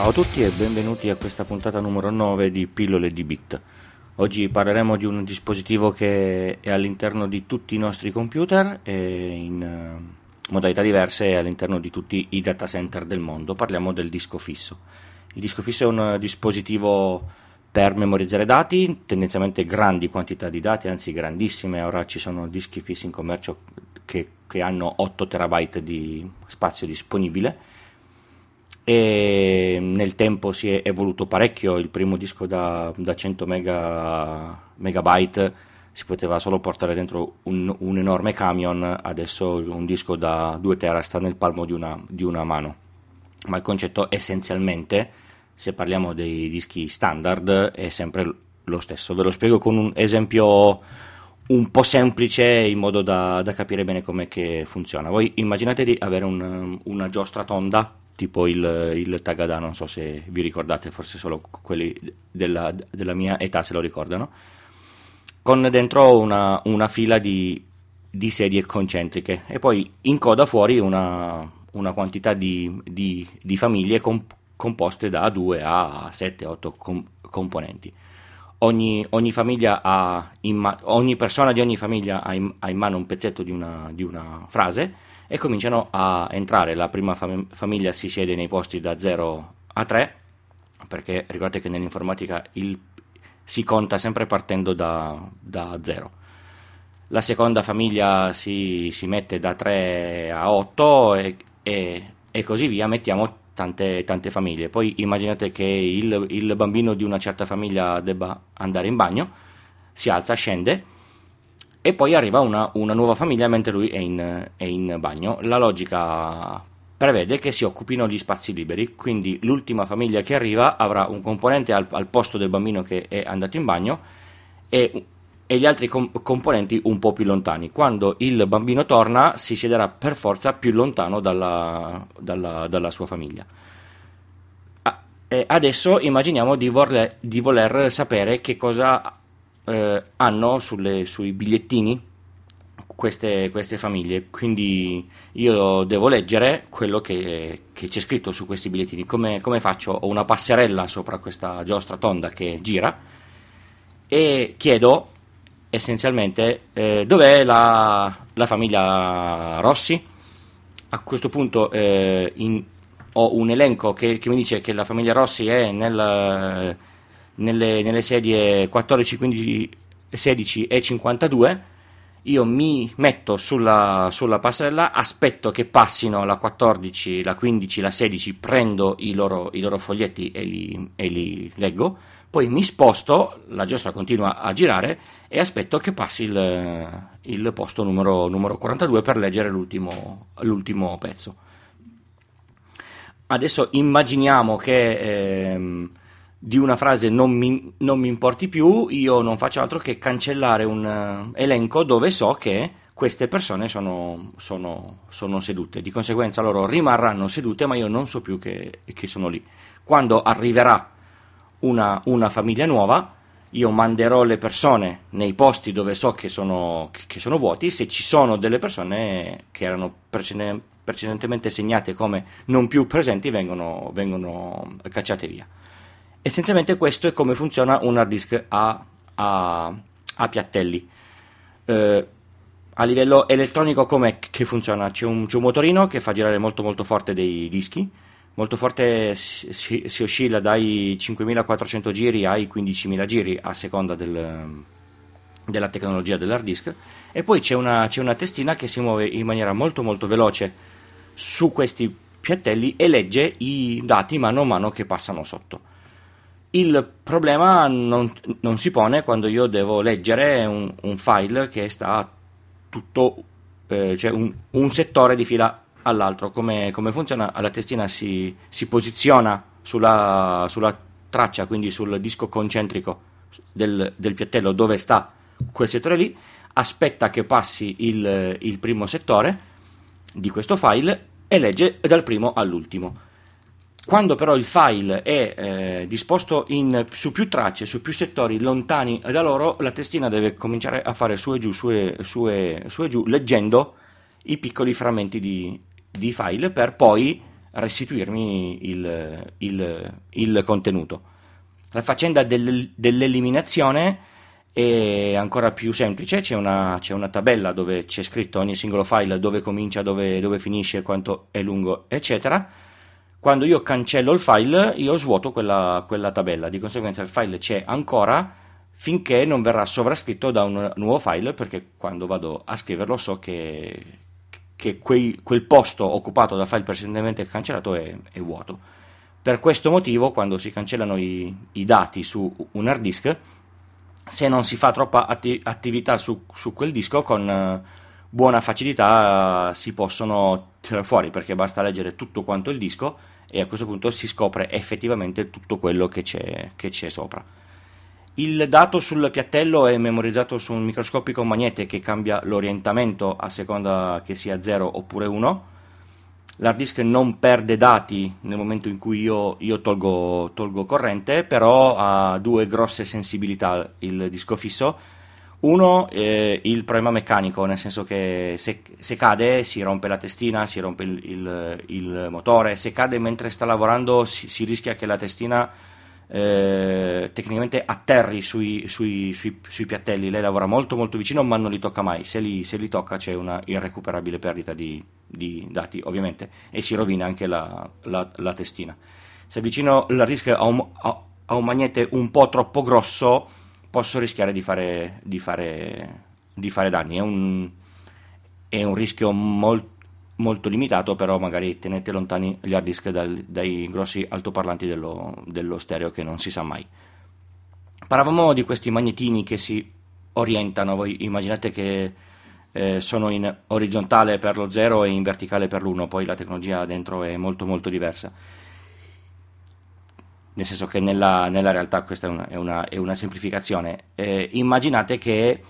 Ciao a tutti e benvenuti a questa puntata numero 9 di Pillole di Bit. Oggi parleremo di un dispositivo che è all'interno di tutti i nostri computer e in eh, modalità diverse all'interno di tutti i data center del mondo. Parliamo del disco fisso. Il disco fisso è un dispositivo per memorizzare dati, tendenzialmente grandi quantità di dati, anzi grandissime. Ora ci sono dischi fissi in commercio che, che hanno 8 terabyte di spazio disponibile e nel tempo si è evoluto parecchio, il primo disco da, da 100 mega, megabyte si poteva solo portare dentro un, un, enorme camion, adesso un disco da 2 tera sta nel palmo di una, di una mano, ma il concetto essenzialmente, se parliamo dei dischi standard, è sempre lo stesso. Ve lo spiego con un esempio un po' semplice in modo da, da capire bene come funziona. Voi immaginate di avere un, una giostra tonda tipo il, il Tagada, non so se vi ricordate, forse solo quelli della, della mia età se lo ricordano, con dentro una, una fila di, di, sedie concentriche e poi in coda fuori una, una quantità di, di, di famiglie comp- composte da 2 a 7, 8 com- componenti. Ogni, ogni, ma- ogni, persona di ogni famiglia ha in, ha in mano un pezzetto di una, di una frase e cominciano a entrare. La prima fam- famiglia si siede nei posti da 0 a 3, perché ricordate che nell'informatica il, si conta sempre partendo da, da 0. La seconda famiglia si, si, mette da 3 a 8 e, e, e così via, mettiamo tante, tante, famiglie. Poi immaginate che il, il bambino di una certa famiglia debba andare in bagno, si alza, scende e poi arriva una, una nuova famiglia mentre lui è in, è in, bagno. La logica prevede che si occupino gli spazi liberi, quindi l'ultima famiglia che arriva avrà un componente al, al posto del bambino che è andato in bagno e, e gli altri com- componenti un po' più lontani. Quando il bambino torna si siederà per forza più lontano dalla, dalla, dalla sua famiglia. Adesso immaginiamo di voler, di voler sapere che cosa eh, hanno sulle, sui bigliettini queste, queste, famiglie, quindi io devo leggere quello che, che c'è scritto su questi bigliettini. Come, come, faccio? Ho una passerella sopra questa giostra tonda che gira e chiedo essenzialmente eh, dov'è la, la, famiglia Rossi. A questo punto eh, in, ho un elenco che, che, mi dice che la famiglia Rossi è nel nelle, nelle sedie 14, 15, 16 e 52 io mi metto sulla, sulla, passerella, aspetto che passino la 14, la 15, la 16, prendo i loro, i loro foglietti e li, e li, leggo, poi mi sposto, la giostra continua a girare e aspetto che passi il, il posto numero, numero, 42 per leggere l'ultimo, l'ultimo, pezzo. Adesso immaginiamo che... Ehm, di una frase non mi, non mi, importi più, io non faccio altro che cancellare un uh, elenco dove so che queste persone sono, sono, sono, sedute. Di conseguenza loro rimarranno sedute, ma io non so più che, che sono lì. Quando arriverà una, una, famiglia nuova, io manderò le persone nei posti dove so che sono, che sono vuoti. Se ci sono delle persone che erano precedentemente segnate come non più presenti, vengono, vengono cacciate via. Essenzialmente questo è come funziona un hard disk a, a, a piattelli. Eh, a livello elettronico com'è che funziona? C'è un, c'è un, motorino che fa girare molto molto forte dei dischi, molto forte si, si, oscilla dai 5400 giri ai 15.000 giri a seconda del, della tecnologia dell'hard disk e poi c'è una, c'è una testina che si muove in maniera molto molto veloce su questi piattelli e legge i dati mano a mano che passano sotto. Il problema non, non, si pone quando io devo leggere un, un file che sta tutto, eh, cioè un, un, settore di fila all'altro. Come, come funziona? La testina si, si posiziona sulla, sulla, traccia, quindi sul disco concentrico del, del, piattello dove sta quel settore lì, aspetta che passi il, il primo settore di questo file e legge dal primo all'ultimo quando però il file è eh, disposto in, su più tracce, su più settori lontani da loro, la testina deve cominciare a fare su e giù, su e, su e, su e giù, leggendo i piccoli frammenti di, di, file per poi restituirmi il, il, il contenuto. La faccenda del, dell'eliminazione è ancora più semplice, c'è una, c'è una, tabella dove c'è scritto ogni singolo file, dove comincia, dove, dove finisce, quanto è lungo, eccetera. Quando io cancello il file, io svuoto quella, quella tabella, di conseguenza il file c'è ancora finché non verrà sovrascritto da un nuovo file, perché quando vado a scriverlo so che, che quei, quel posto occupato dal file precedentemente cancellato è, è, vuoto. Per questo motivo, quando si cancellano i, i dati su un hard disk, se non si fa troppa atti- attività su, su, quel disco, con buona facilità si possono tirare fuori, perché basta leggere tutto quanto il disco e a questo punto si scopre effettivamente tutto quello che c'è, che c'è sopra. Il dato sul piattello è memorizzato su un microscopico magnete che cambia l'orientamento a seconda che sia 0 oppure 1. L'hard disk non perde dati nel momento in cui io, io tolgo, tolgo, corrente, però ha due grosse sensibilità il disco fisso. Uno, eh, il problema meccanico, nel senso che se, se, cade si rompe la testina, si rompe il, il, il motore, se cade mentre sta lavorando si, si rischia che la testina eh, tecnicamente atterri sui, sui, sui, sui, piattelli. Lei lavora molto molto vicino, ma non li tocca mai. Se li, se li tocca c'è una irrecuperabile perdita di, di, dati, ovviamente, e si rovina anche la, la, la testina. Se avvicino la rischio a un, a, a un, magnete un po' troppo grosso, posso rischiare di fare, di fare, di fare danni. È un, è un rischio molto molto limitato, però magari tenete lontani gli hard disk dal, dai grossi altoparlanti dello, dello, stereo che non si sa mai. Parlavamo di questi magnetini che si orientano, voi immaginate che eh, sono in orizzontale per lo 0 e in verticale per l'1, poi la tecnologia dentro è molto molto diversa. Nel senso che nella, nella realtà questa è una, è una, è una semplificazione. Eh, immaginate che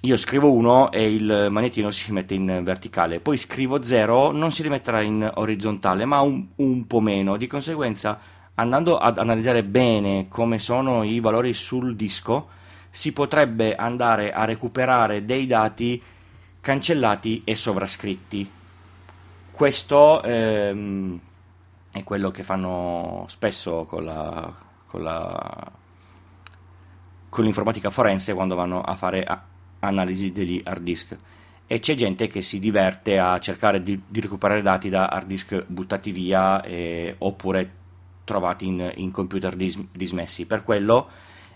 io scrivo 1 e il magnetino si mette in verticale, poi scrivo 0, non si rimetterà in orizzontale, ma un, un, po' meno. Di conseguenza, andando ad analizzare bene come sono i valori sul disco, si potrebbe andare a recuperare dei dati cancellati e sovrascritti. Questo ehm, è quello che fanno spesso con la, con la con l'informatica forense quando vanno a fare analisi degli hard disk e c'è gente che si diverte a cercare di, di recuperare dati da hard disk buttati via eh, oppure trovati in, in computer dis, dismessi. Per quello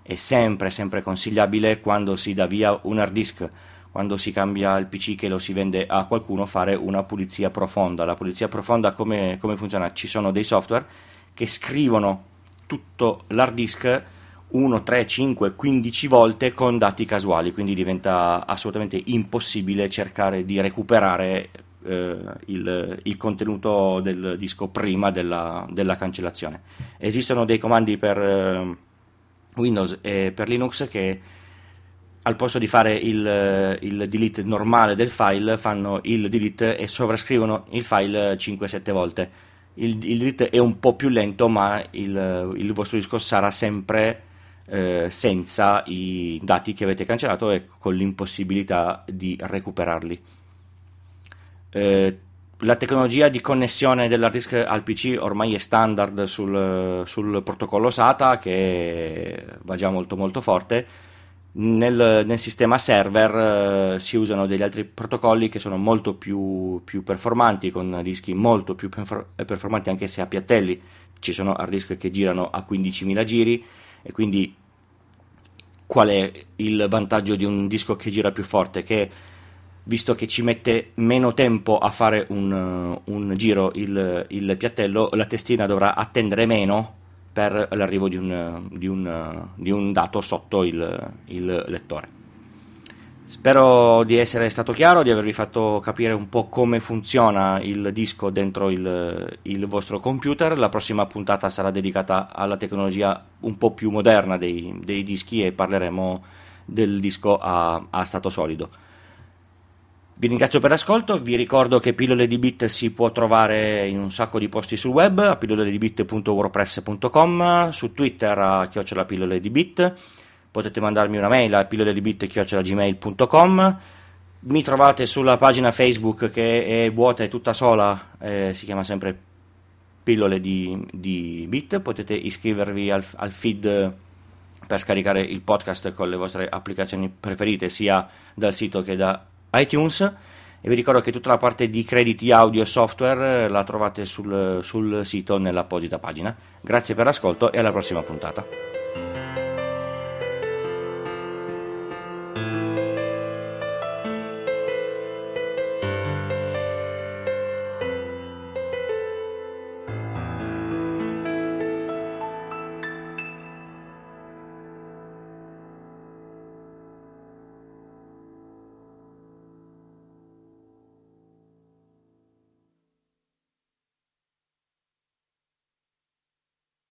è sempre, sempre consigliabile quando si dà via un hard disk, quando si cambia il PC che lo si vende a qualcuno, fare una pulizia profonda. La pulizia profonda come, come funziona? Ci sono dei software che scrivono tutto l'hard disk 1, 3, 5, 15 volte con dati casuali, quindi diventa assolutamente impossibile cercare di recuperare eh, il, il, contenuto del disco prima della, della, cancellazione. Esistono dei comandi per eh, Windows e per Linux che al posto di fare il, il, delete normale del file fanno il delete e sovrascrivono il file 5-7 volte. Il, il, delete è un po' più lento ma il, il vostro disco sarà sempre eh, senza i dati che avete cancellato e con l'impossibilità di recuperarli. Eh, la tecnologia di connessione dell'hard disk al PC ormai è standard sul, sul, protocollo SATA che va già molto molto forte. Nel, nel sistema server eh, si usano degli altri protocolli che sono molto più, più performanti, con dischi molto più performanti anche se a piattelli. Ci sono hard disk che girano a 15.000 giri e quindi qual è il vantaggio di un disco che gira più forte? Che visto che ci mette meno tempo a fare un, un giro il, il, piattello, la testina dovrà attendere meno per l'arrivo di un, di un, di un dato sotto il, il lettore. Spero di essere stato chiaro, di avervi fatto capire un po' come funziona il disco dentro il, il, vostro computer. La prossima puntata sarà dedicata alla tecnologia un po' più moderna dei, dei dischi e parleremo del disco a, a, stato solido. Vi ringrazio per l'ascolto, vi ricordo che Pillole di Bit si può trovare in un sacco di posti sul web, a pilloledibit.wordpress.com, su Twitter a chiocciola pillole di bit. Potete mandarmi una mail a pilloledibit.gmail.com mi trovate sulla pagina Facebook che è vuota e tutta sola, eh, si chiama sempre pillole di, di bit, potete iscrivervi al, al feed per scaricare il podcast con le vostre applicazioni preferite sia dal sito che da iTunes e vi ricordo che tutta la parte di crediti audio e software la trovate sul, sul sito nell'apposita pagina. Grazie per l'ascolto e alla prossima puntata.